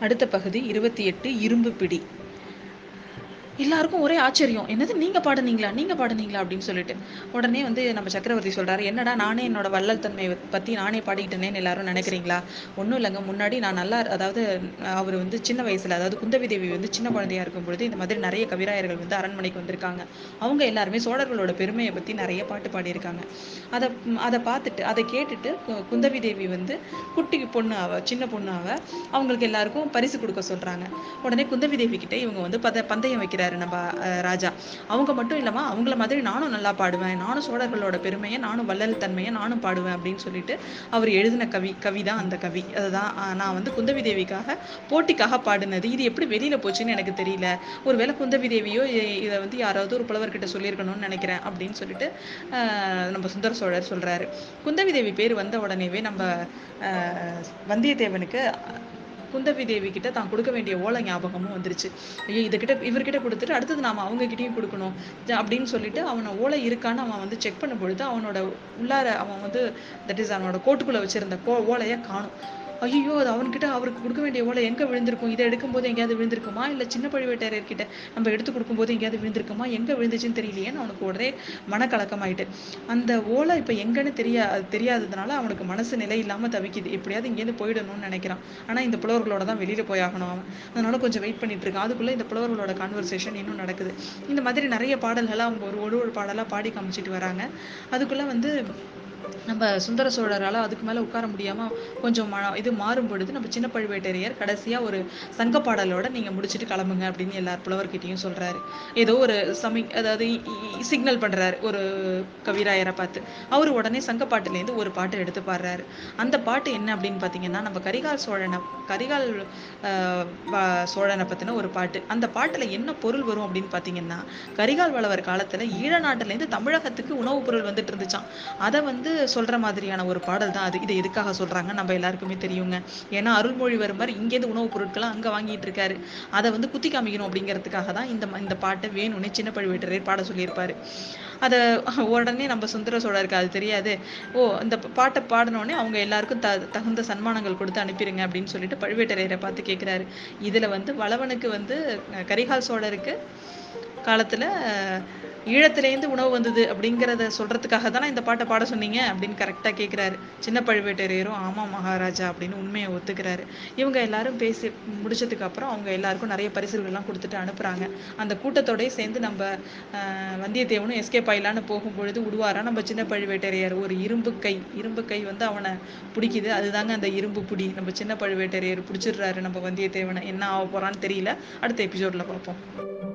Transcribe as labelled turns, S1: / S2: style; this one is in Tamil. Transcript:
S1: அடுத்த பகுதி இருபத்தி எட்டு இரும்பு பிடி. எல்லாருக்கும் ஒரே ஆச்சரியம். என்னது நீங்க பாடுனீங்களா? நீங்க பாடுனீங்களா? அப்படின்னு சொல்லிட்டு. உடனே வந்து நம்ம சக்கரவர்த்தி சொல்றாரு என்னடா நானே என்னோட வள்ளல் தன்மையை பத்தி நானே பாடிக்கிட்டேனேன்னு எல்லாரும் நினைக்கிறீங்களா? ஒன்றும் இல்லைங்க. முன்னாடி நான் நல்லா அதாவது அவர் வந்து சின்ன வயசுல அதாவது குந்தவி தேவி வந்து சின்ன குழந்தையா இருக்கும் பொழுது இந்த மாதிரி நிறைய கவிராயர்கள் வந்து அரண்மனைக்கு வந்திருக்காங்க. அவங்க எல்லாருமே சோழர்களோட பெருமையை பத்தி நிறைய பாட்டு பாடியிருக்காங்க. அதை அதை பார்த்துட்டு அதை கேட்டுட்டு குந்தவி தேவி வந்து குட்டி பொண்ணு அவ சின்ன பொண்ணு அவ அவங்களுக்கு எல்லாருக்கும் பரிசு கொடுக்க சொல்றாங்க. உடனே குந்தவி தேவி கிட்ட இவங்க வந்து பத பந்தயம் வைக்கிறாரு. நம்ம ராஜா. அவங்க மட்டும் இல்லாமல் அவங்கள மாதிரி நானும் நல்லா பாடுவேன். நானும் சோழர்களோட பெருமையை நானும் வள்ளல் தன்மையை நானும் பாடுவேன் அப்படின்னு சொல்லிட்டு அவர் எழுதின கவி கவி தான் அந்த கவி. அதுதான் நான் வந்து குந்தவி தேவிக்காக போட்டிக்காக பாடினது. இது எப்படி வெளியில போச்சுன்னு எனக்கு தெரியல. ஒருவேளை குந்தவி தேவியோ இதை வந்து யாராவது ஒரு புலவர்கிட்ட சொல்லியிருக்கணும்னு நினைக்கிறேன் அப்படின்னு சொல்லிட்டு நம்ம சுந்தர சோழர் சொல்றாரு. குந்தவி தேவி பேர் வந்த உடனேவே நம்ம வந்தியத்தேவனுக்கு குந்தவி தேவி கிட்ட தான் கொடுக்க வேண்டிய ஓலை ஞாபகமும் வந்துருச்சு. ஐயோ இதுகிட்ட இவர்கிட்ட கொடுத்துட்டு அடுத்தது நாம அவங்க கிட்டயும் கொடுக்கணும் அப்படின்னு சொல்லிட்டு அவனை ஓலை இருக்கான்னு அவன் வந்து செக் பண்ணும் பொழுது அவனோட உள்ளார அவன் வந்து தட் இஸ் அவனோட கோட்டுக்குள்ள வச்சிருந்த கோ ஓலைய காணும். ஐயோ அது அவன்கிட்ட அவருக்கு கொடுக்க வேண்டிய ஓலை எங்கே விழுந்திருக்கும்? இதை எடுக்கும்போது எங்கேயாவது விழுந்திருக்குமா? இல்லை சின்ன பழுவேட்டரையர்கிட்ட நம்ம எடுத்து கொடுக்கும்போது எங்கேயாவது விழுந்திருக்குமா? எங்கே விழுந்துச்சுன்னு தெரியலையேன்னு அவனுக்கு உடனே மனக்கலக்கமாயிட்டு. அந்த ஓலை இப்போ எங்கன்னு தெரியா தெரியாததுனால அவனுக்கு மனசு நிலை இல்லாமல் தவிக்குது. எப்படியாவது இங்கேருந்து போயிடணும்னு நினைக்கிறான். ஆனால் இந்த புலவர்களோட தான் வெளியில் போய் ஆகணும் அவன். அதனால கொஞ்சம் வெயிட் பண்ணிட்டு இருக்கான். அதுக்குள்ளே இந்த புலவர்களோட கான்வர்சேஷன் இன்னும் நடக்குது. இந்த மாதிரி நிறைய பாடல்களை அவங்க ஒரு ஒரு ஒரு பாடலாக பாடி காமிச்சிட்டு வராங்க. அதுக்குள்ளே வந்து நம்ம சுந்தர சோழரால் அதுக்கு மேலே உட்கார முடியாமல் கொஞ்சம் ம- இது மாறும் பொழுது நம்ம சின்ன பழுவேட்டரையர் கடைசியாக ஒரு சங்க பாடலோட நீங்கள் முடிச்சுட்டு கிளம்புங்க அப்படின்னு எல்லார் புலவர்கிட்டையும் சொல்கிறாரு ஏதோ ஒரு சமி அதாவது சிக்னல் பண்ணுறாரு ஒரு கவிராயரை பார்த்து. அவர் உடனே சங்க பாட்டுலேருந்து ஒரு பாட்டு எடுத்து பாடுறாரு. அந்த பாட்டு என்ன அப்படின்னு பார்த்தீங்கன்னா நம்ம கரிகால் சோழனை கரிகால் சோழனை பற்றின ஒரு பாட்டு. அந்த பாட்டில் என்ன பொருள் வரும் அப்படின்னு பார்த்தீங்கன்னா கரிகால் வளவர் காலத்தில் ஈழ நாட்டிலேருந்து தமிழகத்துக்கு உணவுப் பொருள் வந்துட்டு இருந்துச்சாம். அதை வந்து சொல்ற மாதிரியான ஒரு பாடல் தான் அது. இதை எதுக்காக சொல்றாங்க? நம்ம எல்லாருக்குமே தெரியுங்க. ஏன்னா அருள்மொழிவர்மர் இங்கேருந்து உணவுப் பொருட்களை அங்க வாங்கிட்டு இருக்காரு. அதை வந்து குத்தி காமிக்கணும் அப்படிங்கிறதுக்காக தான் இந்த இந்த பாட்டை வேணும்னே சின்ன பழுவேட்டரையர் பாட சொல்லியிருப்பாரு. அதை உடனே நம்ம சுந்தர சோழருக்கு அது தெரியாது. ஓ இந்த பாட்டை பாடினோடனே அவங்க எல்லாருக்கும் த தகுந்த சன்மானங்கள் கொடுத்து அனுப்பிடுங்க அப்படின்னு சொல்லிட்டு பழுவேட்டரையரை பார்த்து கேட்குறாரு இதில் வந்து வளவனுக்கு வந்து கரிகால் சோழருக்கு காலத்தில் ஈழத்திலேருந்து உணவு வந்தது அப்படிங்கிறத சொல்றதுக்காக தானே இந்த பாட்டை பாட சொன்னீங்க அப்படின்னு கரெக்டாக கேட்குறாரு சின்ன பழுவேட்டரையரும் ஆமா மகாராஜா அப்படின்னு உண்மையை ஒத்துக்கிறாரு. இவங்க எல்லாரும் பேசி முடிச்சதுக்கு அப்புறம் அவங்க எல்லாருக்கும் நிறைய பரிசுகள்லாம் கொடுத்துட்டு அனுப்புறாங்க. அந்த கூட்டத்தோடய சேர்ந்து நம்ம வந்தியத்தேவனும் எஸ்கேப் ஆயிலான்னு போகும்பொழுது விடுவாரா நம்ம சின்ன பழுவேட்டரையர். ஒரு இரும்பு கை இரும்பு கை வந்து அவனை பிடிக்குது. அதுதாங்க அந்த இரும்பு புடி. நம்ம சின்ன பழுவேட்டரையர் பிடிச்சிடுறாரு நம்ம வந்தியத்தேவனை. என்ன ஆக போறான்னு தெரியல. அடுத்த எபிசோட்ல பார்ப்போம்.